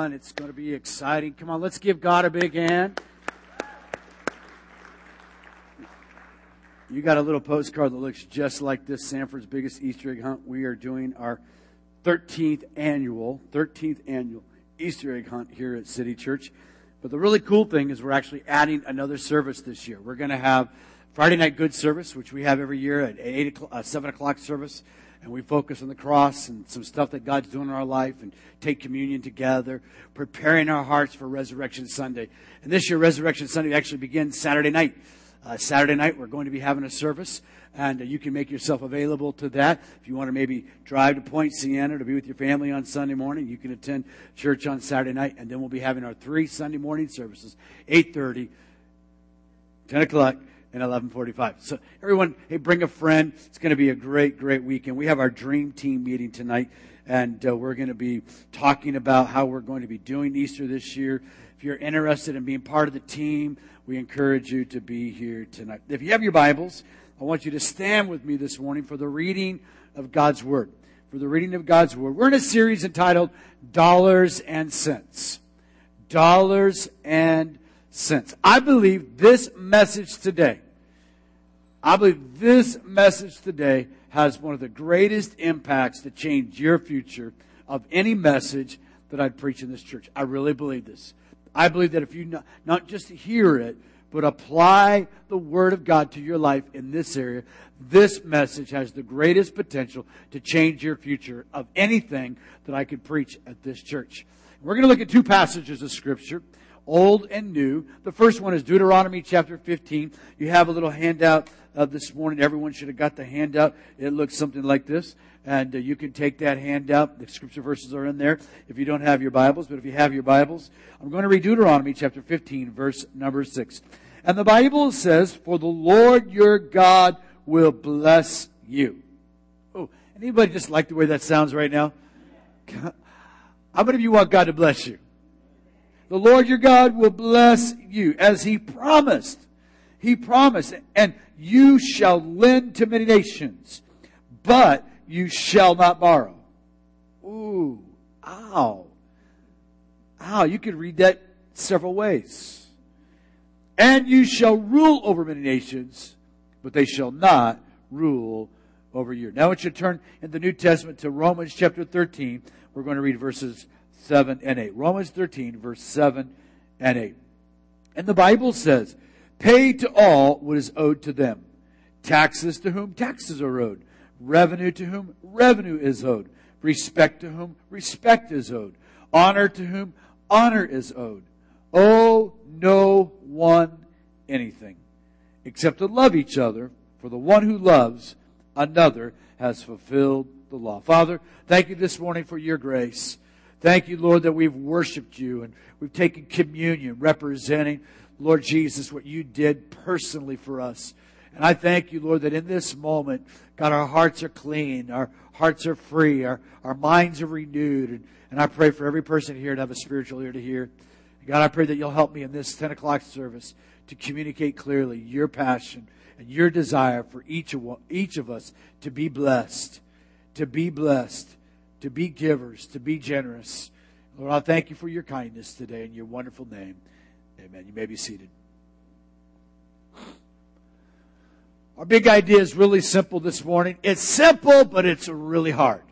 It's going to be exciting. Come on, let's give God a big hand. You got a little postcard that looks just like this Sanford's biggest Easter egg hunt. We are doing our 13th annual, 13th annual Easter egg hunt here at City Church. But the really cool thing is we're actually adding another service this year. We're going to have Friday night good service, which we have every year at 8 o'clock, uh, 7 o'clock service and we focus on the cross and some stuff that God's doing in our life and take communion together, preparing our hearts for Resurrection Sunday. And this year, Resurrection Sunday actually begins Saturday night. Uh, Saturday night, we're going to be having a service, and uh, you can make yourself available to that. If you want to maybe drive to Point Siena to be with your family on Sunday morning, you can attend church on Saturday night, and then we'll be having our three Sunday morning services, 8.30, 10 o'clock, and 11:45. So everyone, hey, bring a friend. It's going to be a great, great weekend. We have our dream team meeting tonight, and uh, we're going to be talking about how we're going to be doing Easter this year. If you're interested in being part of the team, we encourage you to be here tonight. If you have your Bibles, I want you to stand with me this morning for the reading of God's Word. For the reading of God's Word. We're in a series entitled Dollars and Cents. Dollars and sense. I believe this message today, I believe this message today has one of the greatest impacts to change your future of any message that I'd preach in this church. I really believe this. I believe that if you not, not just hear it, but apply the Word of God to your life in this area, this message has the greatest potential to change your future of anything that I could preach at this church. We're going to look at two passages of Scripture old and new. The first one is Deuteronomy chapter 15. You have a little handout uh, this morning. Everyone should have got the handout. It looks something like this. And uh, you can take that handout. The scripture verses are in there if you don't have your Bibles. But if you have your Bibles, I'm going to read Deuteronomy chapter 15, verse number 6. And the Bible says, For the Lord your God will bless you. Oh, anybody just like the way that sounds right now? How many of you want God to bless you? The Lord your God will bless you as he promised. He promised, and you shall lend to many nations, but you shall not borrow. Ooh, ow. Ow, you could read that several ways. And you shall rule over many nations, but they shall not rule over you. Now I want you to turn in the New Testament to Romans chapter 13. We're going to read verses 7 and 8. Romans 13, verse 7 and 8. And the Bible says, Pay to all what is owed to them. Taxes to whom taxes are owed. Revenue to whom revenue is owed. Respect to whom respect is owed. Honor to whom honor is owed. Owe no one anything except to love each other, for the one who loves another has fulfilled the law. Father, thank you this morning for your grace. Thank you, Lord, that we've worshiped you and we've taken communion representing, Lord Jesus, what you did personally for us. And I thank you, Lord, that in this moment, God, our hearts are clean, our hearts are free, our, our minds are renewed. And, and I pray for every person here to have a spiritual ear to hear. God, I pray that you'll help me in this 10 o'clock service to communicate clearly your passion and your desire for each of, each of us to be blessed, to be blessed to be givers, to be generous. Lord, I thank you for your kindness today in your wonderful name. Amen. You may be seated. Our big idea is really simple this morning. It's simple, but it's really hard.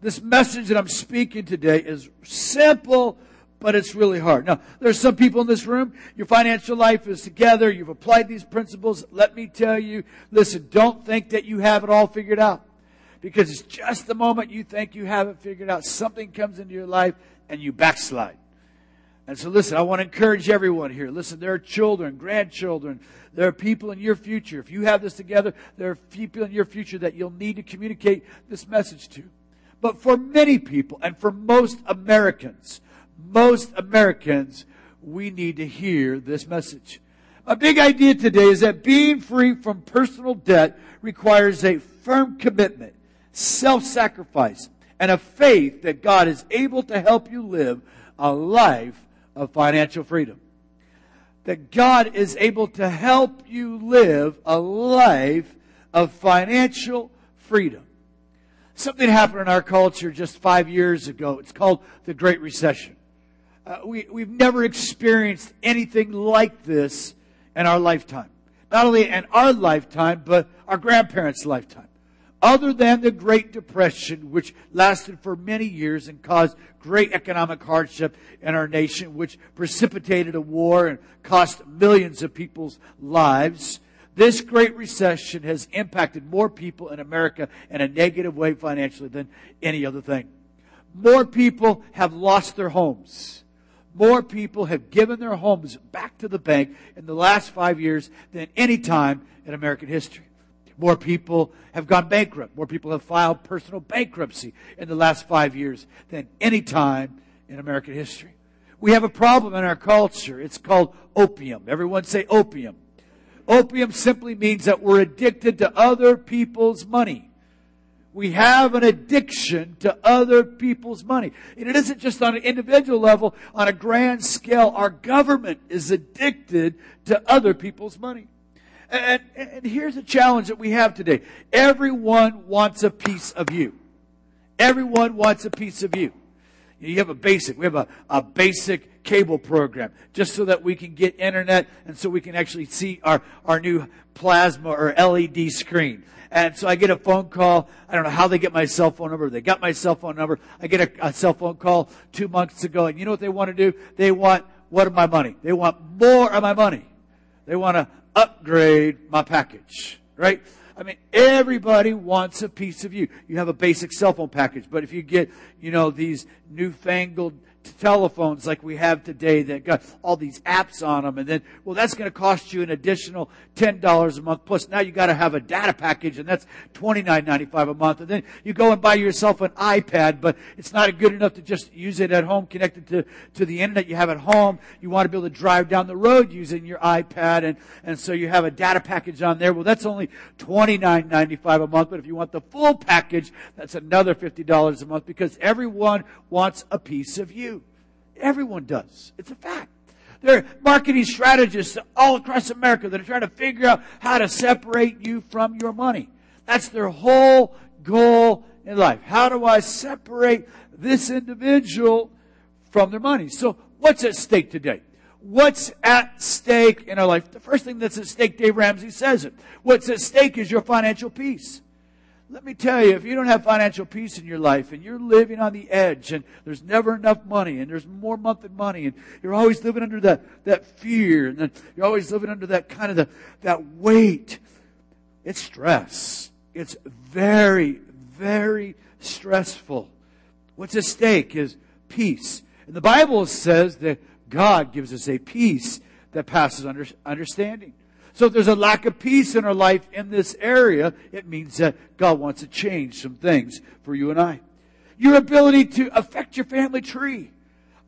This message that I'm speaking today is simple, but it's really hard. Now, there's some people in this room, your financial life is together, you've applied these principles. Let me tell you, listen, don't think that you have it all figured out because it's just the moment you think you have it figured out, something comes into your life and you backslide. And so listen, I want to encourage everyone here. Listen, there are children, grandchildren, there are people in your future. If you have this together, there are people in your future that you'll need to communicate this message to. But for many people and for most Americans, most Americans, we need to hear this message. A big idea today is that being free from personal debt requires a firm commitment self sacrifice, and a faith that God is able to help you live a life of financial freedom. That God is able to help you live a life of financial freedom. Something happened in our culture just five years ago. It's called the Great Recession. uh, we, we've never experienced anything like this in our lifetime. Not only in our lifetime, but our grandparents' lifetime. Other than the Great Depression, which lasted for many years and caused great economic hardship in our nation, which precipitated a war and cost millions of people's lives, this Great Recession has impacted more people in America in a negative way financially than any other thing. More people have lost their homes. More people have given their homes back to the bank in the last five years than any time in American history. More people have gone bankrupt. More people have filed personal bankruptcy in the last five years than any time in American history. We have a problem in our culture. It's called opium. Everyone say opium. Opium simply means that we're addicted to other people's money. We have an addiction to other people's money. And it isn't just on an individual level, on a grand scale, our government is addicted to other people's money. And, and here's a challenge that we have today. Everyone wants a piece of you. Everyone wants a piece of you. You have a basic, we have a, a basic cable program just so that we can get internet and so we can actually see our, our new plasma or LED screen. And so I get a phone call. I don't know how they get my cell phone number. They got my cell phone number. I get a, a cell phone call two months ago. And you know what they want to do? They want what of my money? They want more of my money. They want to upgrade my package, right? I mean, everybody wants a piece of you. You have a basic cell phone package, but if you get, you know, these newfangled telephones like we have today that got all these apps on them. And then, well, that's going to cost you an additional $10 a month. Plus now you got to have a data package and that's $29.95 a month. And then you go and buy yourself an iPad, but it's not good enough to just use it at home connected to, to the internet you have at home. You want to be able to drive down the road using your iPad. And, and so you have a data package on there. Well, that's only $29.95 a month. But if you want the full package, that's another $50 a month because everyone wants a piece of you. Everyone does. It's a fact. There are marketing strategists all across America that are trying to figure out how to separate you from your money. That's their whole goal in life. How do I separate this individual from their money? So what's at stake today? What's at stake in our life? The first thing that's at stake, Dave Ramsey says it. What's at stake is your financial peace. Let me tell you, if you don't have financial peace in your life and you're living on the edge and there's never enough money and there's more monthly money and you're always living under that, that fear and you're always living under that kind of the, that weight, it's stress. It's very, very stressful. What's at stake is peace. And the Bible says that God gives us a peace that passes under, understanding. So if there's a lack of peace in our life in this area, it means that God wants to change some things for you and I. Your ability to affect your family tree.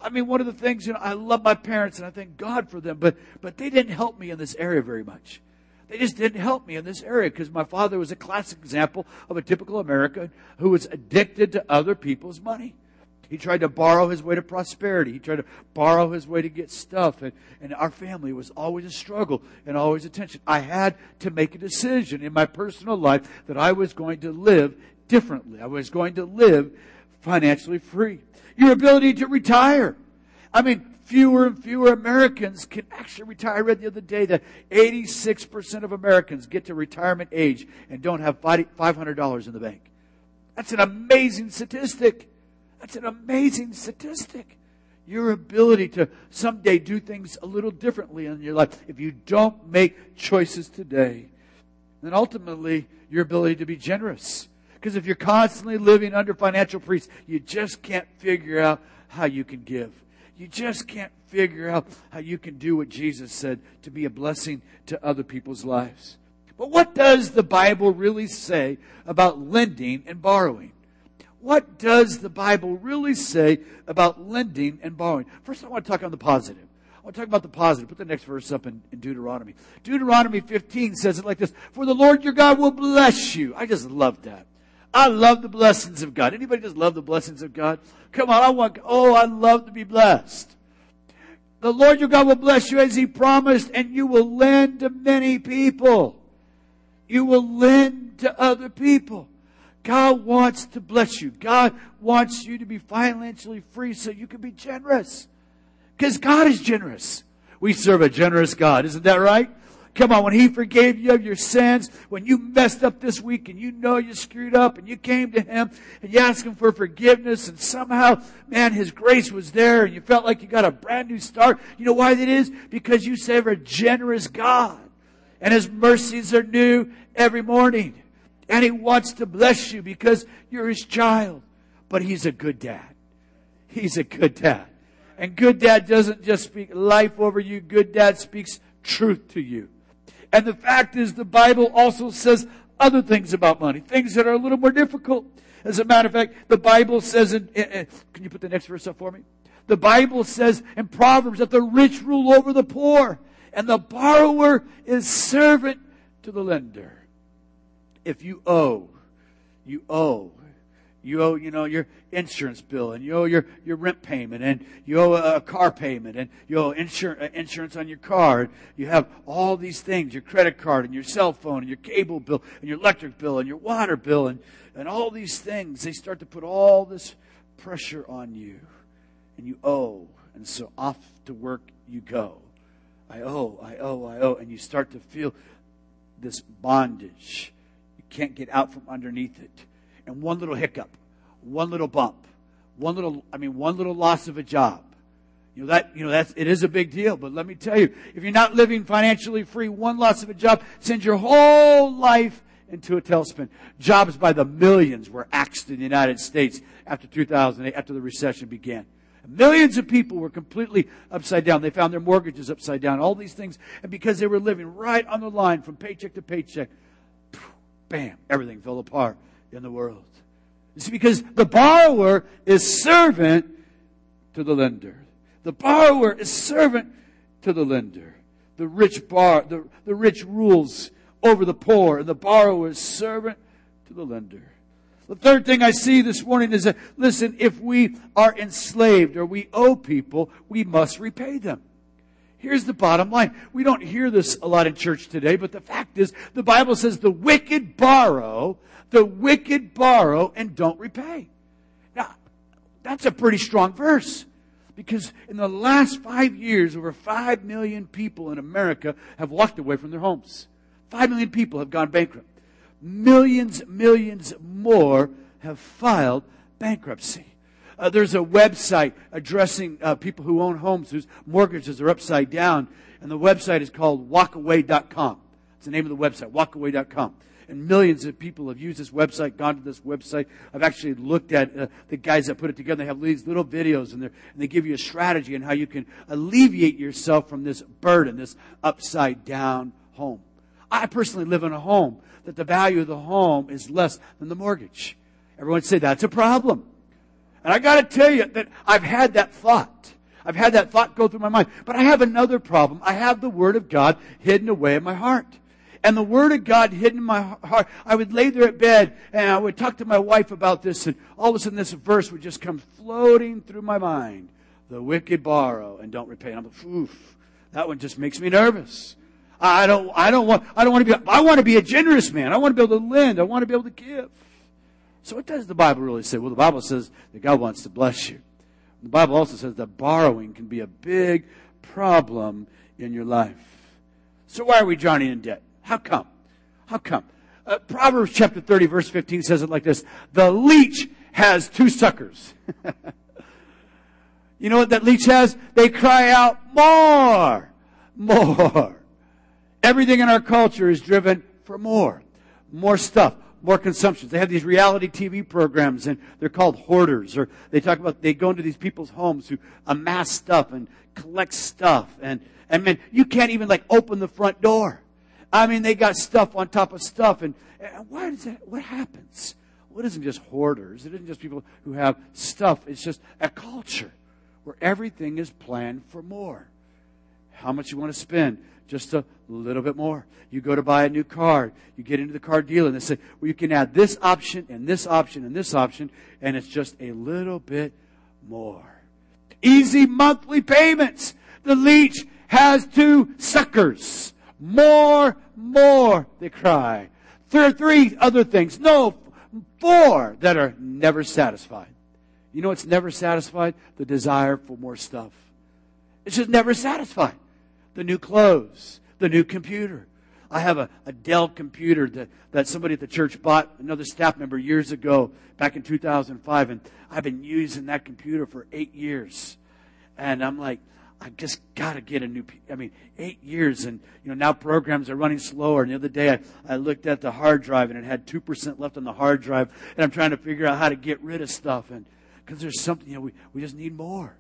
I mean, one of the things, you know, I love my parents and I thank God for them, but, but they didn't help me in this area very much. They just didn't help me in this area because my father was a classic example of a typical American who was addicted to other people's money. He tried to borrow his way to prosperity. He tried to borrow his way to get stuff. And, and our family was always a struggle and always a tension. I had to make a decision in my personal life that I was going to live differently. I was going to live financially free. Your ability to retire. I mean, fewer and fewer Americans can actually retire. I read the other day that 86% of Americans get to retirement age and don't have $500 in the bank. That's an amazing statistic. That's an amazing statistic. Your ability to someday do things a little differently in your life. If you don't make choices today, then ultimately your ability to be generous. Because if you're constantly living under financial priests, you just can't figure out how you can give. You just can't figure out how you can do what Jesus said to be a blessing to other people's lives. But what does the Bible really say about lending and borrowing? What does the Bible really say about lending and borrowing? First, I want to talk on the positive. I want to talk about the positive. Put the next verse up in, in, Deuteronomy. Deuteronomy 15 says it like this. For the Lord your God will bless you. I just love that. I love the blessings of God. Anybody just love the blessings of God? Come on, I want, oh, I love to be blessed. The Lord your God will bless you as he promised and you will lend to many people. You will lend to other people. God wants to bless you. God wants you to be financially free so you can be generous. Because God is generous. We serve a generous God. Isn't that right? Come on, when He forgave you of your sins, when you messed up this week and you know you screwed up and you came to Him and you asked Him for forgiveness and somehow, man, His grace was there and you felt like you got a brand new start. You know why that is? Because you serve a generous God and His mercies are new every morning. And He wants to bless you because you're His child. But He's a good dad. He's a good dad. And good dad doesn't just speak life over you. Good dad speaks truth to you. And the fact is, the Bible also says other things about money, things that are a little more difficult. As a matter of fact, the Bible says, in, in, in, can you put the next verse up for me? The Bible says in Proverbs that the rich rule over the poor, and the borrower is servant to the lender. If you owe, you owe you owe, you know, your insurance bill and you owe your, your rent payment and you owe a car payment and you owe insur- uh, insurance on your car. You have all these things, your credit card and your cell phone and your cable bill and your electric bill and your water bill and, and all these things. They start to put all this pressure on you and you owe. And so off to work you go. I owe, I owe, I owe. And you start to feel this bondage. Can't get out from underneath it and one little hiccup, one little bump, one little, I mean, one little loss of a job. You know, that, you know, that's, it is a big deal, but let me tell you, if you're not living financially free, one loss of a job sends your whole life into a tailspin. Jobs by the millions were axed in the United States after 2008, after the recession began. Millions of people were completely upside down. They found their mortgages upside down, all these things. And because they were living right on the line from paycheck to paycheck, bam, everything fell apart in the world. It's because the borrower is servant to the lender. The borrower is servant to the lender. The rich bar, the, the rich rules over the poor, and the borrower is servant to the lender. The third thing I see this morning is that, listen, if we are enslaved or we owe people, we must repay them. Here's the bottom line. We don't hear this a lot in church today, but the fact is, the Bible says the wicked borrow, the wicked borrow and don't repay. Now, that's a pretty strong verse. Because in the last five years, over five million people in America have walked away from their homes. Five million people have gone bankrupt. Millions, millions more have filed bankruptcy. Uh, there's a website addressing uh, people who own homes whose mortgages are upside down, and the website is called walkaway.com. It's the name of the website, walkaway.com. And millions of people have used this website, gone to this website. I've actually looked at uh, the guys that put it together. They have these little videos and, and they give you a strategy on how you can alleviate yourself from this burden, this upside down home. I personally live in a home that the value of the home is less than the mortgage. Everyone say that's a problem. And I gotta tell you that I've had that thought. I've had that thought go through my mind. But I have another problem. I have the Word of God hidden away in my heart. And the Word of God hidden in my heart. I would lay there at bed and I would talk to my wife about this and all of a sudden this verse would just come floating through my mind. The wicked borrow and don't repay. And I'm like, oof, that one just makes me nervous. I don't, I don't want, I don't want to be, I want to be a generous man. I want to be able to lend. I want to be able to give. So what does the Bible really say? Well, the Bible says that God wants to bless you. The Bible also says that borrowing can be a big problem in your life. So why are we drowning in debt? How come? How come? Uh, Proverbs chapter 30 verse 15 says it like this. The leech has two suckers. you know what that leech has? They cry out more, more. Everything in our culture is driven for more. More stuff more consumption. They have these reality TV programs and they're called hoarders or they talk about, they go into these people's homes who amass stuff and collect stuff and, and man, you can't even like open the front door. I mean, they got stuff on top of stuff and, and why does that, what happens? Well, it isn't just hoarders. It isn't just people who have stuff. It's just a culture where everything is planned for more. How much you want to spend just a little bit more. You go to buy a new car, you get into the car dealer and they say, well, you can add this option and this option and this option, and it's just a little bit more. Easy monthly payments. The leech has two suckers. More, more, they cry. There are three other things. No, four that are never satisfied. You know what's never satisfied? The desire for more stuff. It's just never satisfied. The new clothes, the new computer. I have a, a Dell computer that, that somebody at the church bought, another staff member years ago, back in 2005, and I've been using that computer for eight years. And I'm like, I just got to get a new. I mean, eight years, and you know now programs are running slower. And the other day, I, I looked at the hard drive, and it had two percent left on the hard drive, and I'm trying to figure out how to get rid of stuff, and because there's something, you know, we, we just need more.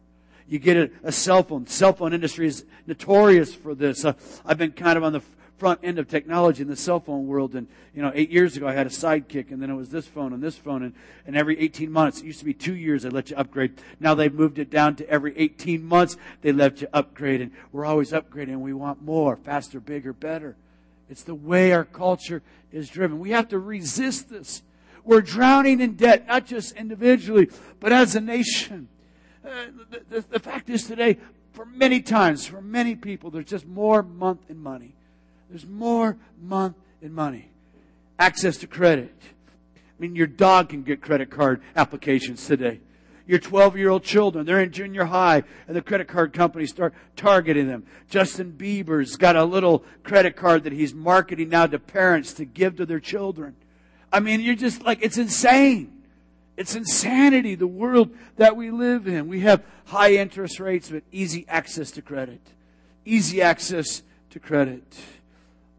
You get a, a cell phone. Cell phone industry is notorious for this. Uh, I've been kind of on the front end of technology in the cell phone world. And, you know, eight years ago I had a sidekick and then it was this phone and this phone. And, and every 18 months, it used to be two years they let you upgrade. Now they've moved it down to every 18 months they let you upgrade. And we're always upgrading. We want more, faster, bigger, better. It's the way our culture is driven. We have to resist this. We're drowning in debt, not just individually, but as a nation. Uh, the, the, the fact is today, for many times, for many people, there's just more month in money. There's more month in money. Access to credit. I mean, your dog can get credit card applications today. Your 12 year old children, they're in junior high and the credit card companies start targeting them. Justin Bieber's got a little credit card that he's marketing now to parents to give to their children. I mean, you're just like, it's insane. It's insanity, the world that we live in. We have high interest rates, but easy access to credit. Easy access to credit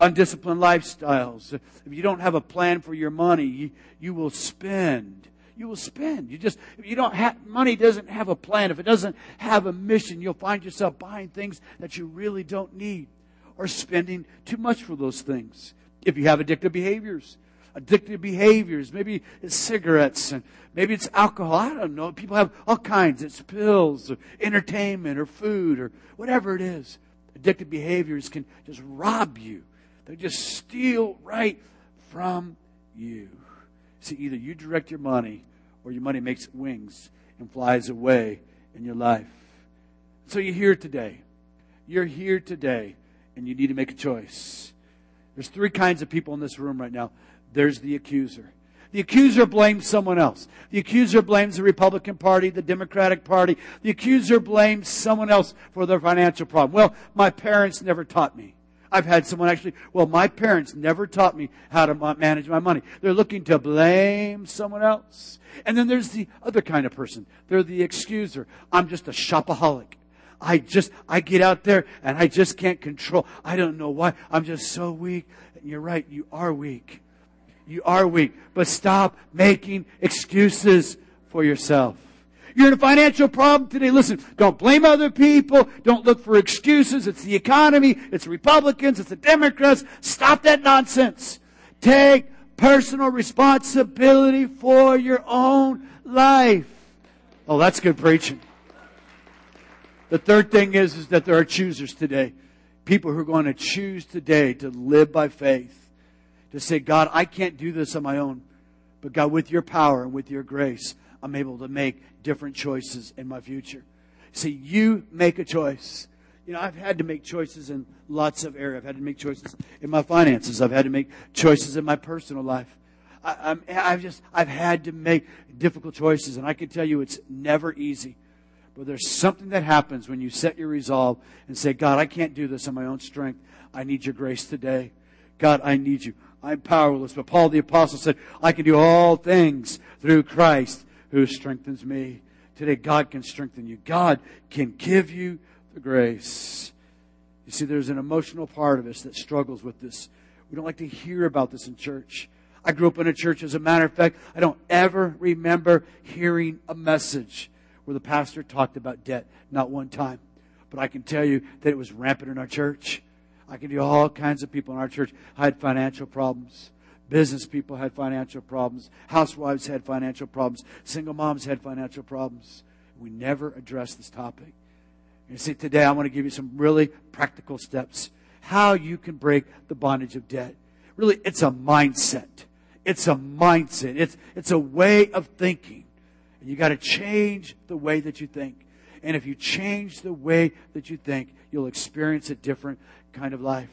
undisciplined lifestyles. If you don't have a plan for your money, you, you will spend. You will spend. You just, if you don't have, money doesn't have a plan, if it doesn't have a mission, you'll find yourself buying things that you really don't need or spending too much for those things. If you have addictive behaviors, addictive behaviors, maybe it's cigarettes and maybe it's alcohol. I don't know. People have all kinds. It's pills or entertainment or food or whatever it is. Addictive behaviors can just rob you they just steal right from you. See, either you direct your money or your money makes wings and flies away in your life. So you're here today. You're here today and you need to make a choice. There's three kinds of people in this room right now. There's the accuser. The accuser blames someone else. The accuser blames the Republican Party, the Democratic Party. The accuser blames someone else for their financial problem. Well, my parents never taught me. I've had someone actually, well, my parents never taught me how to manage my money. They're looking to blame someone else. And then there's the other kind of person. They're the excuser. I'm just a shopaholic. I just, I get out there and I just can't control. I don't know why. I'm just so weak. And you're right. You are weak. You are weak. But stop making excuses for yourself. You're in a financial problem today. Listen, don't blame other people. Don't look for excuses. It's the economy. It's Republicans. It's the Democrats. Stop that nonsense. Take personal responsibility for your own life. Oh, that's good preaching. The third thing is, is that there are choosers today. People who are going to choose today to live by faith. To say, God, I can't do this on my own. But God, with your power and with your grace, I'm able to make different choices in my future. See, you make a choice. You know, I've had to make choices in lots of areas. I've had to make choices in my finances. I've had to make choices in my personal life. I, have just, I've had to make difficult choices, and I can tell you it's never easy. But there's something that happens when you set your resolve and say, God, I can't do this on my own strength. I need your grace today. God, I need you. I'm powerless. But Paul the apostle said, I can do all things through Christ who strengthens me. Today, God can strengthen you. God can give you the grace. You see, there's an emotional part of us that struggles with this. We don't like to hear about this in church. I grew up in a church, as a matter of fact, I don't ever remember hearing a message where the pastor talked about debt, not one time. But I can tell you that it was rampant in our church. I can tell all kinds of people in our church had financial problems. Business people had financial problems. Housewives had financial problems. Single moms had financial problems. We never addressed this topic. And see, today I want to give you some really practical steps how you can break the bondage of debt. Really, it's a mindset. It's a mindset. It's, it's a way of thinking. And you got to change the way that you think. And if you change the way that you think, you'll experience it different kind of life.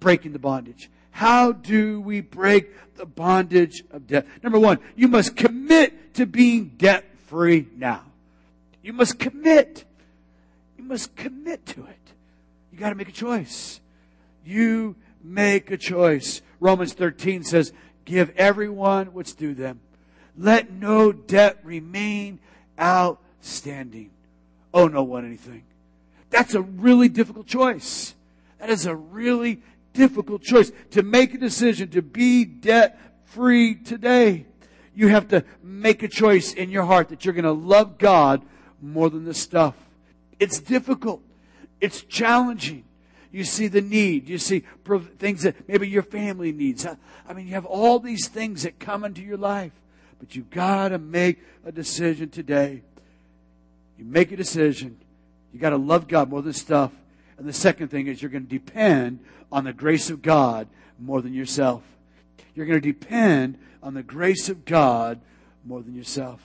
Breaking the bondage. How do we break the bondage of debt? Number one, you must commit to being debt free now. You must commit. You must commit to it. You got to make a choice. You make a choice. Romans 13 says, Give everyone what's due them. Let no debt remain outstanding. Oh, no one anything. That's a really difficult choice. That is a really difficult choice to make a decision to be debt free today. You have to make a choice in your heart that you're going to love God more than the stuff. It's difficult. It's challenging. You see the need. You see things that maybe your family needs. I mean, you have all these things that come into your life, but you've got to make a decision today. You make a decision. You got to love God more than stuff. And the second thing is you're going to depend on the grace of God more than yourself. You're going to depend on the grace of God more than yourself.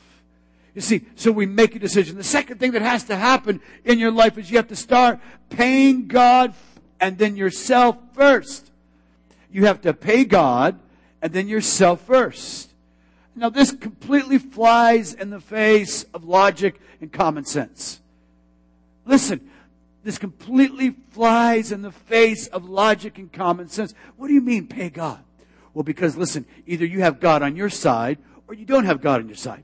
You see, so we make a decision. The second thing that has to happen in your life is you have to start paying God and then yourself first. You have to pay God and then yourself first. Now, this completely flies in the face of logic and common sense. Listen, this completely flies in the face of logic and common sense. What do you mean, pay God? Well, because listen, either you have God on your side or you don't have God on your side.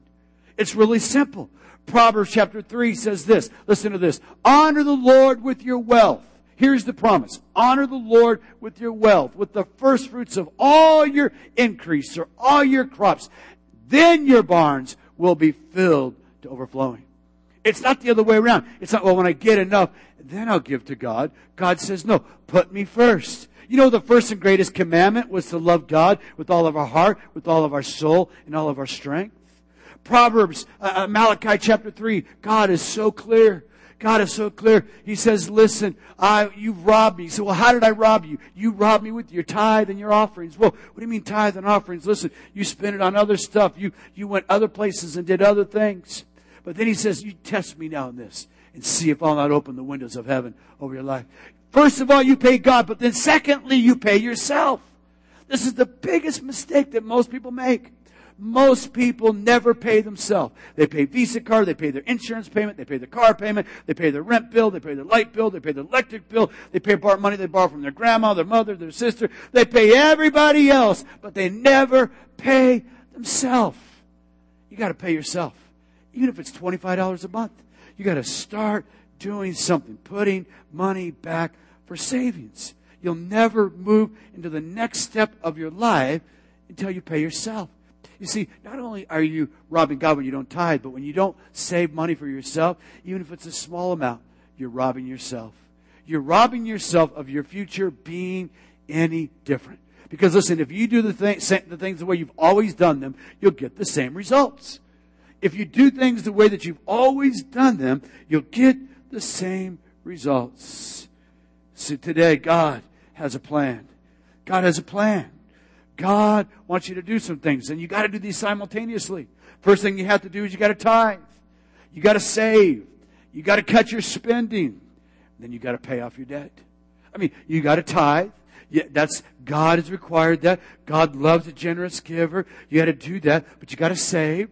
It's really simple. Proverbs chapter 3 says this. Listen to this. Honor the Lord with your wealth. Here's the promise. Honor the Lord with your wealth, with the first fruits of all your increase or all your crops. Then your barns will be filled to overflowing. It's not the other way around. It's not, well, when I get enough, then I'll give to God. God says, no, put me first. You know, the first and greatest commandment was to love God with all of our heart, with all of our soul, and all of our strength. Proverbs, uh, uh, Malachi chapter 3, God is so clear. God is so clear. He says, listen, I, you robbed me. So, well, how did I rob you? You robbed me with your tithe and your offerings. Well, what do you mean tithe and offerings? Listen, you spent it on other stuff. You, you went other places and did other things. But then he says, you test me now in this and see if I'll not open the windows of heaven over your life. First of all, you pay God, but then secondly, you pay yourself. This is the biggest mistake that most people make most people never pay themselves. They pay Visa card, they pay their insurance payment, they pay their car payment, they pay their rent bill, they pay their light bill, they pay their electric bill, they pay part money they borrow from their grandma, their mother, their sister. They pay everybody else, but they never pay themselves. You gotta pay yourself. Even if it's $25 a month. You gotta start doing something, putting money back for savings. You'll never move into the next step of your life until you pay yourself. You see, not only are you robbing God when you don't tithe, but when you don't save money for yourself, even if it's a small amount, you're robbing yourself. You're robbing yourself of your future being any different. Because listen, if you do the, thing, the things the way you've always done them, you'll get the same results. If you do things the way that you've always done them, you'll get the same results. So today, God has a plan. God has a plan. God wants you to do some things, and you got to do these simultaneously. First thing you have to do is you got to tithe. You got to save. You got to cut your spending. Then you got to pay off your debt. I mean, you got to tithe. Yeah, that's God has required that. God loves a generous giver. You got to do that, but you got to save.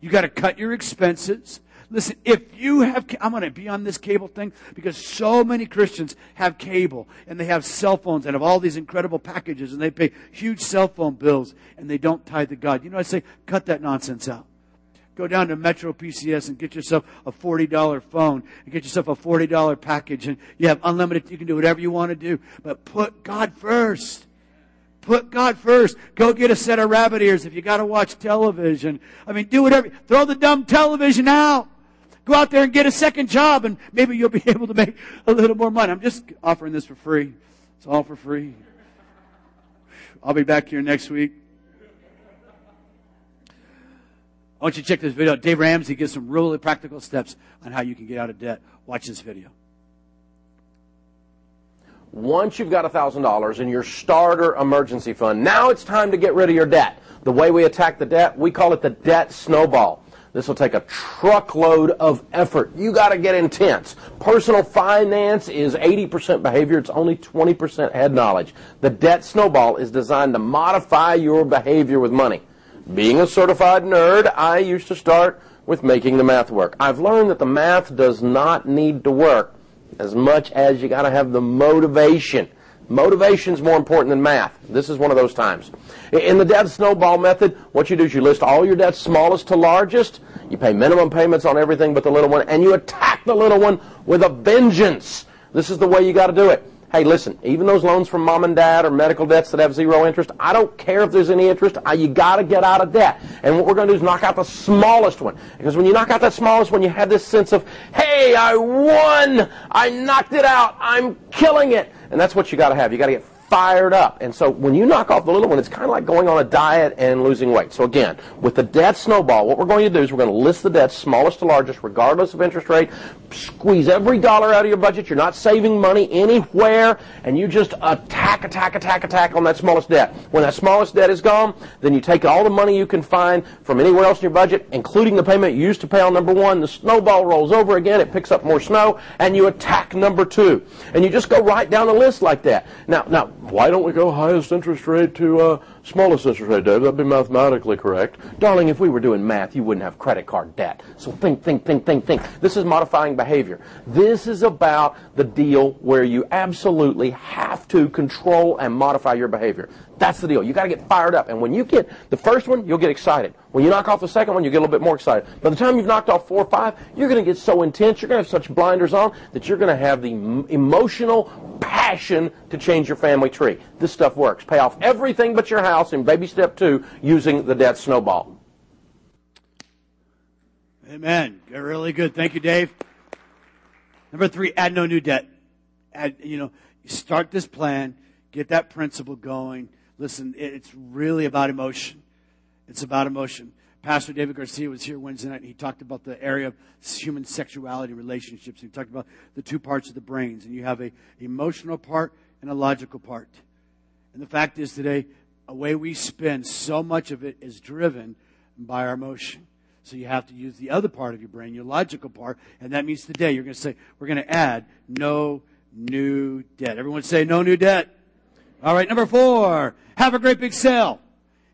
You got to cut your expenses. Listen, if you have, I'm going to be on this cable thing because so many Christians have cable and they have cell phones and have all these incredible packages and they pay huge cell phone bills and they don't tithe to God. You know, I say, cut that nonsense out. Go down to Metro PCS and get yourself a $40 phone and get yourself a $40 package and you have unlimited, you can do whatever you want to do, but put God first. Put God first. Go get a set of rabbit ears if you got to watch television. I mean, do whatever. Throw the dumb television out. Go out there and get a second job and maybe you'll be able to make a little more money. I'm just offering this for free. It's all for free. I'll be back here next week. I want you to check this video. Dave Ramsey gives some really practical steps on how you can get out of debt. Watch this video. Once you've got $1,000 in your starter emergency fund, now it's time to get rid of your debt. The way we attack the debt, we call it the debt snowball. This will take a truckload of effort. You got to get intense. Personal finance is 80% behavior. It's only 20% head knowledge. The debt snowball is designed to modify your behavior with money. Being a certified nerd, I used to start with making the math work. I've learned that the math does not need to work as much as you got to have the motivation. Motivation is more important than math. This is one of those times. In the debt snowball method, what you do is you list all your debts smallest to largest. You pay minimum payments on everything but the little one, and you attack the little one with a vengeance. This is the way you got to do it. Hey, listen, even those loans from mom and dad or medical debts that have zero interest, I don't care if there's any interest. I, you got to get out of debt. And what we're going to do is knock out the smallest one. Because when you knock out that smallest one, you have this sense of, hey, I won. I knocked it out. I'm killing it. And that's what you got to have. You got to get fired up. And so when you knock off the little one, it's kind of like going on a diet and losing weight. So again, with the debt snowball, what we're going to do is we're going to list the debts smallest to largest, regardless of interest rate, squeeze every dollar out of your budget. You're not saving money anywhere, and you just attack, attack, attack, attack on that smallest debt. When that smallest debt is gone, then you take all the money you can find from anywhere else in your budget, including the payment you used to pay on number one. The snowball rolls over again. It picks up more snow, and you attack number two. And you just go right down the list like that. Now, now, why don't we go highest interest rate to uh, smallest interest rate, Dave? That'd be mathematically correct. Darling, if we were doing math, you wouldn't have credit card debt. So think, think, think, think, think. This is modifying behavior. This is about the deal where you absolutely have to control and modify your behavior. That's the deal. You got to get fired up. And when you get the first one, you'll get excited. When you knock off the second one, you get a little bit more excited. By the time you've knocked off four or five, you're going to get so intense, you're going to have such blinders on that you're going to have the emotional passion to change your family tree. This stuff works. Pay off everything but your house in baby step two using the debt snowball. Amen. Really good. Thank you, Dave. Number three, add no new debt. Add, you know, start this plan, get that principle going. Listen, it's really about emotion. It's about emotion. Pastor David Garcia was here Wednesday night and he talked about the area of human sexuality relationships. He talked about the two parts of the brains and you have a emotional part and a logical part. And the fact is today, a way we spend so much of it is driven by our emotion. So you have to use the other part of your brain, your logical part, and that means today you're going to say, we're going to add no new debt. Everyone say no new debt. All right, number four, have a great big sale.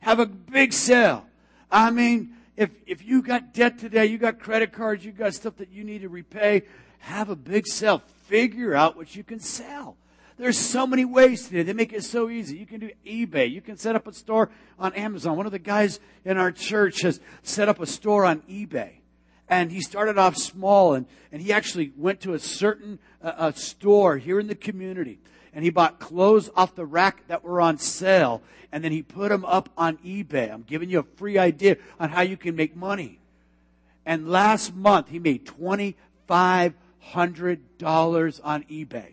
Have a big sale. I mean, if, if you got debt today, you got credit cards, you got stuff that you need to repay, have a big sale. Figure out what you can sell. There's so many ways today. They make it so easy. You can do eBay. You can set up a store on Amazon. One of the guys in our church has set up a store on eBay. And he started off small and, and he actually went to a certain uh, store here in the community and he bought clothes off the rack that were on sale and then he put them up on eBay. I'm giving you a free idea on how you can make money. And last month he made $2,500 on eBay.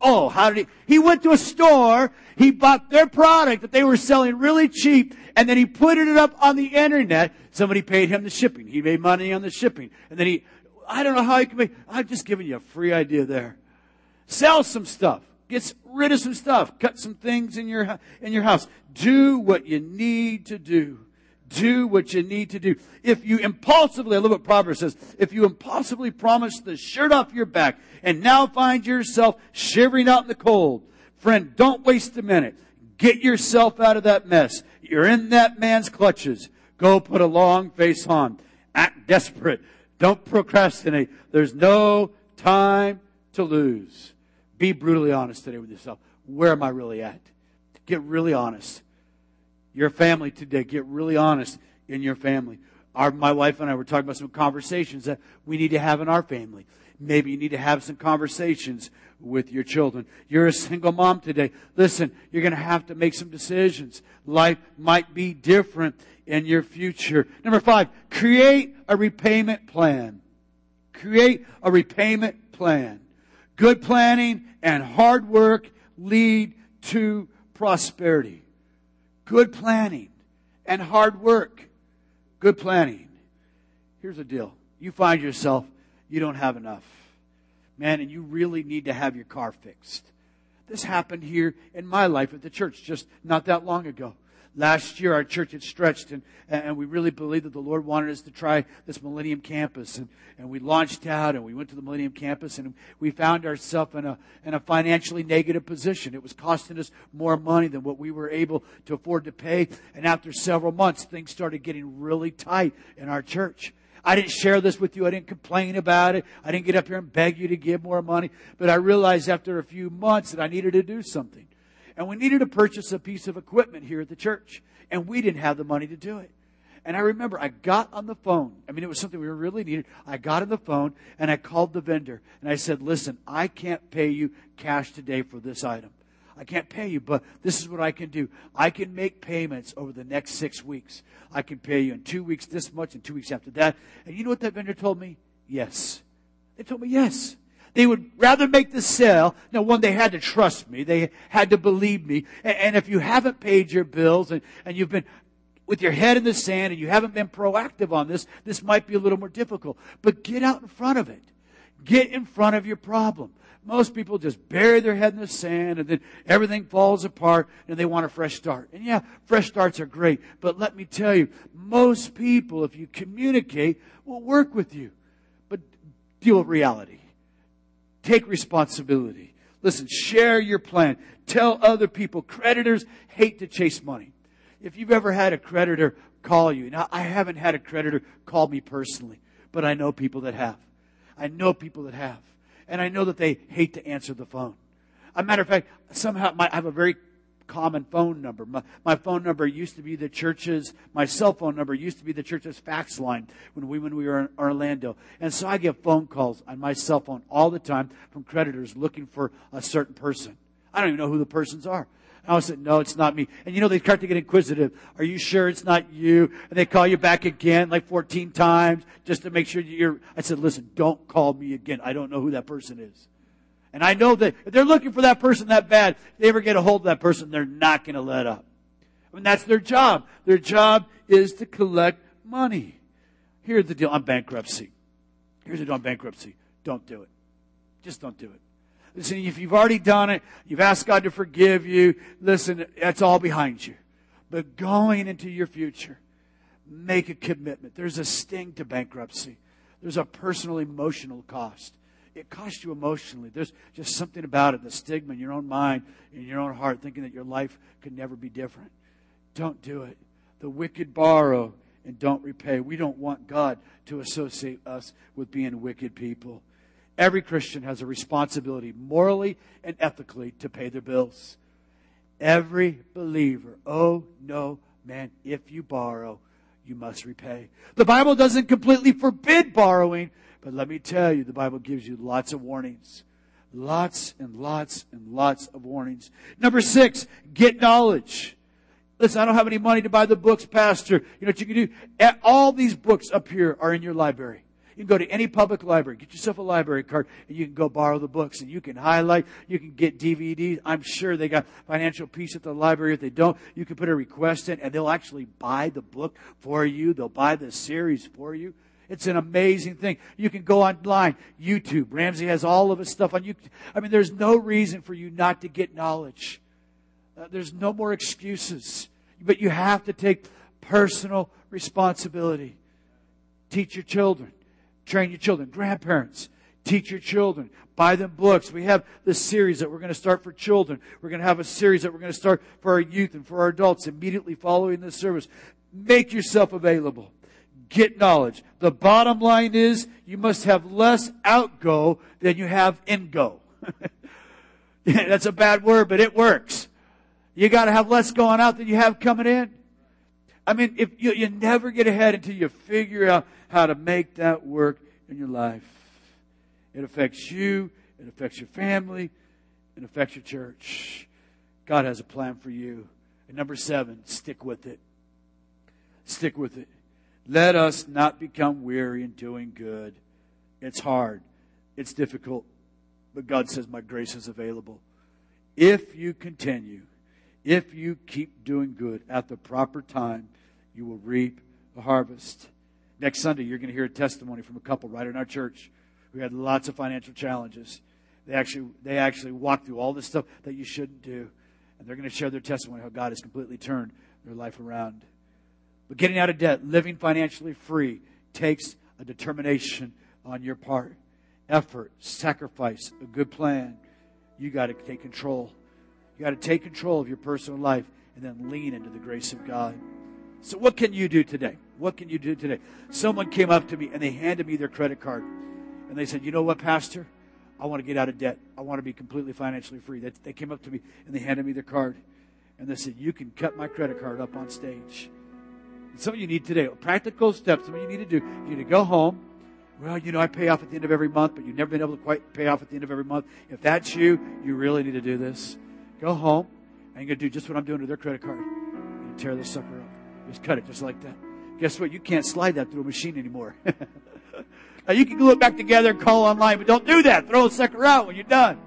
Oh, how did he? He went to a store, he bought their product that they were selling really cheap, and then he put it up on the internet. Somebody paid him the shipping. He made money on the shipping. And then he, I don't know how he can make, I'm just giving you a free idea there. Sell some stuff. Get rid of some stuff. Cut some things in your, in your house. Do what you need to do do what you need to do. If you impulsively, I love what Proverbs says, if you impulsively promise the shirt off your back and now find yourself shivering out in the cold, friend, don't waste a minute. Get yourself out of that mess. You're in that man's clutches. Go put a long face on. Act desperate. Don't procrastinate. There's no time to lose. Be brutally honest today with yourself. Where am I really at? Get really honest your family today. Get really honest in your family. Our, my wife and I were talking about some conversations that we need to have in our family. Maybe you need to have some conversations with your children. You're a single mom today. Listen, you're going to have to make some decisions. Life might be different in your future. Number five, create a repayment plan. Create a repayment plan. Good planning and hard work lead to prosperity. Good planning and hard work. Good planning. Here's the deal. You find yourself, you don't have enough. Man, and you really need to have your car fixed. This happened here in my life at the church just not that long ago. Last year, our church had stretched, and, and we really believed that the Lord wanted us to try this Millennium Campus. And, and we launched out, and we went to the Millennium Campus, and we found ourselves in a, in a financially negative position. It was costing us more money than what we were able to afford to pay. And after several months, things started getting really tight in our church. I didn't share this with you. I didn't complain about it. I didn't get up here and beg you to give more money. But I realized after a few months that I needed to do something. And we needed to purchase a piece of equipment here at the church. And we didn't have the money to do it. And I remember I got on the phone. I mean, it was something we really needed. I got on the phone and I called the vendor and I said, listen, I can't pay you cash today for this item. I can't pay you, but this is what I can do. I can make payments over the next six weeks. I can pay you in two weeks this much and two weeks after that. And you know what that vendor told me? Yes. They told me yes. They would rather make the sale. Now, one, they had to trust me. They had to believe me. And, and if you haven't paid your bills and, and you've been with your head in the sand and you haven't been proactive on this, this might be a little more difficult. But get out in front of it. Get in front of your problem. Most people just bury their head in the sand and then everything falls apart and they want a fresh start. And yeah, fresh starts are great. But let me tell you, most people, if you communicate, will work with you. But deal with reality. Take responsibility. Listen, share your plan. Tell other people. Creditors hate to chase money. If you've ever had a creditor call you, now I haven't had a creditor call me personally, but I know people that have. I know people that have and I know that they hate to answer the phone. As a matter of fact, somehow my, I have a very common phone number. My, my, phone number used to be the church's, my cell phone number used to be the church's fax line when we, when we were in Orlando. And so I get phone calls on my cell phone all the time from creditors looking for a certain person. I don't even know who the persons are. I said, no, it's not me. And you know, they start to get inquisitive. Are you sure it's not you? And they call you back again like 14 times just to make sure you're, I said, listen, don't call me again. I don't know who that person is. And I know that if they're looking for that person that bad, if they ever get a hold of that person, they're not going to let up. I mean, that's their job. Their job is to collect money. Here's the deal on bankruptcy. Here's the deal on bankruptcy. Don't do it. Just don't do it. Listen, if you've already done it, you've asked God to forgive you, listen, that's all behind you. But going into your future, make a commitment. There's a sting to bankruptcy. There's a personal emotional cost. It costs you emotionally. There's just something about it, the stigma in your own mind, in your own heart, thinking that your life could never be different. Don't do it. The wicked borrow and don't repay. We don't want God to associate us with being wicked people. Every Christian has a responsibility, morally and ethically, to pay their bills. Every believer, oh no, man, if you borrow, you must repay. The Bible doesn't completely forbid borrowing, but let me tell you, the Bible gives you lots of warnings. Lots and lots and lots of warnings. Number six, get knowledge. Listen, I don't have any money to buy the books, Pastor. You know what you can do? All these books up here are in your library. You can go to any public library, get yourself a library card, and you can go borrow the books and you can highlight, you can get DVDs. I'm sure they got financial peace at the library. If they don't, you can put a request in and they'll actually buy the book for you. They'll buy the series for you. It's an amazing thing. You can go online, YouTube. Ramsey has all of his stuff on YouTube. I mean, there's no reason for you not to get knowledge. Uh, there's no more excuses. But you have to take personal responsibility. Teach your children. Train your children. Grandparents, teach your children. Buy them books. We have this series that we're going to start for children. We're going to have a series that we're going to start for our youth and for our adults immediately following this service. Make yourself available. Get knowledge. The bottom line is you must have less outgo than you have ingo. That's a bad word, but it works. You got to have less going out than you have coming in. I mean, if you, you never get ahead until you figure out how to make that work in your life. It affects you, it affects your family, it affects your church. God has a plan for you. And number seven, stick with it. Stick with it. Let us not become weary in doing good. It's hard. It's difficult. But God says, My grace is available. If you continue, if you keep doing good at the proper time, you will reap a harvest. Next Sunday, you're going to hear a testimony from a couple right in our church who had lots of financial challenges. They actually, they actually walked through all this stuff that you shouldn't do. And they're going to share their testimony how God has completely turned their life around. But getting out of debt, living financially free, takes a determination on your part. Effort, sacrifice, a good plan. You got to take control. You got to take control of your personal life and then lean into the grace of God. So, what can you do today? What can you do today? Someone came up to me and they handed me their credit card. And they said, You know what, Pastor? I want to get out of debt. I want to be completely financially free. They, they came up to me and they handed me their card. And they said, You can cut my credit card up on stage. Some of you need today, practical steps, some of you need to do. You need to go home. Well, you know, I pay off at the end of every month, but you've never been able to quite pay off at the end of every month. If that's you, you really need to do this. Go home and you're going to do just what I'm doing to their credit card. You tear this sucker up. Just cut it just like that. Guess what? You can't slide that through a machine anymore. now, you can glue it back together and call online, but don't do that. Throw the sucker out when you're done.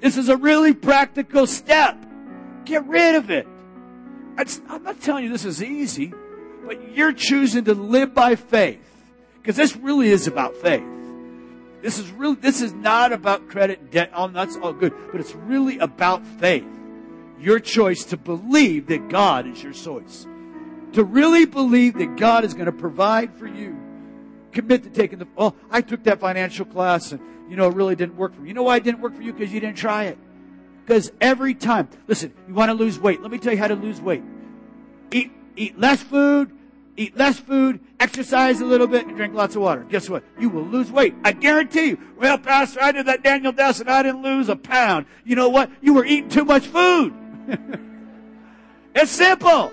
This is a really practical step. Get rid of it. I'm not telling you this is easy, but you're choosing to live by faith. Because this really is about faith. This is really, this is not about credit debt. Oh, that's all good. But it's really about faith. Your choice to believe that God is your source to really believe that God is going to provide for you. Commit to taking the, oh, I took that financial class and, you know, it really didn't work for me. You know why it didn't work for you? Because you didn't try it. Because every time, listen, you want to lose weight. Let me tell you how to lose weight. Eat, eat less food, eat less food, exercise a little bit, and drink lots of water. Guess what? You will lose weight. I guarantee you. Well, Pastor, I did that Daniel Dess and I didn't lose a pound. You know what? You were eating too much food. it's simple.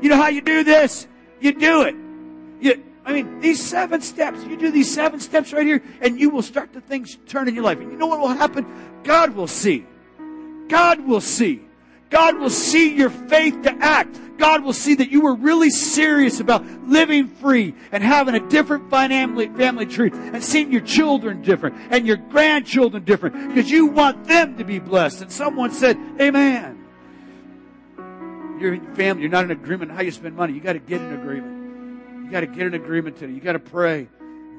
You know how you do this? You do it. You, I mean, these seven steps, you do these seven steps right here, and you will start to things turn in your life. And you know what will happen? God will see. God will see. God will see your faith to act. God will see that you were really serious about living free and having a different family, family tree and seeing your children different and your grandchildren different because you want them to be blessed. And someone said, Amen your family, you're not in agreement how you spend money. You got to get in agreement. You got to get in agreement today. You got to pray,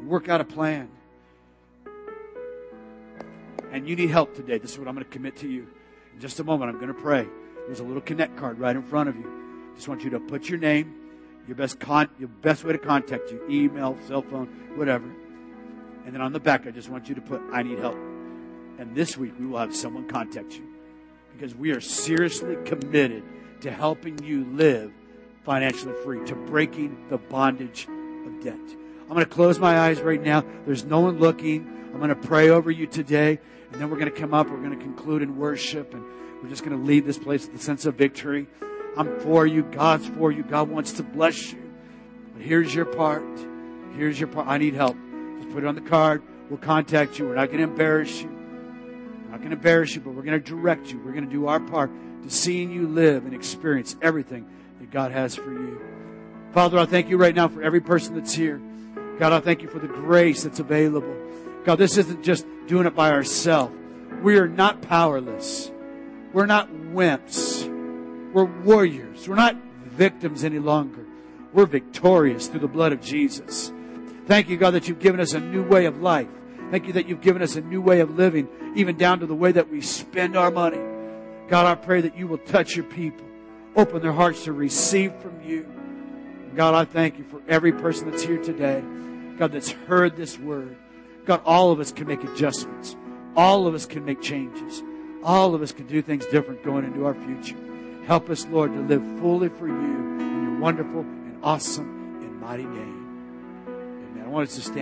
work out a plan. And you need help today. This is what I'm going to commit to you. In just a moment, I'm going to pray. There's a little connect card right in front of you. Just want you to put your name, your best con, your best way to contact you, email, cell phone, whatever. And then on the back, I just want you to put, I need help. And this week, we will have someone contact you because we are seriously committed to helping you live financially free, to breaking the bondage of debt. I'm going to close my eyes right now. There's no one looking. I'm going to pray over you today, and then we're going to come up. We're going to conclude in worship, and we're just going to leave this place with a sense of victory. I'm for you. God's for you. God wants to bless you. But here's your part. Here's your part. I need help. Just put it on the card. We'll contact you. We're not going to embarrass you. We're not going to embarrass you, but we're going to direct you. We're going to do our part to seeing you live and experience everything that God has for you. Father, I thank you right now for every person that's here. God, I thank you for the grace that's available. God, this isn't just doing it by ourselves. We are not powerless. We're not wimps. We're warriors. We're not victims any longer. We're victorious through the blood of Jesus. Thank you, God, that you've given us a new way of life. Thank you that you've given us a new way of living, even down to the way that we spend our money. God, I pray that you will touch your people, open their hearts to receive from you. God, I thank you for every person that's here today. God, that's heard this word. God, all of us can make adjustments. All of us can make changes. All of us can do things different going into our future. Help us, Lord, to live fully for you in your wonderful and awesome and mighty name. Amen. I want us to stand.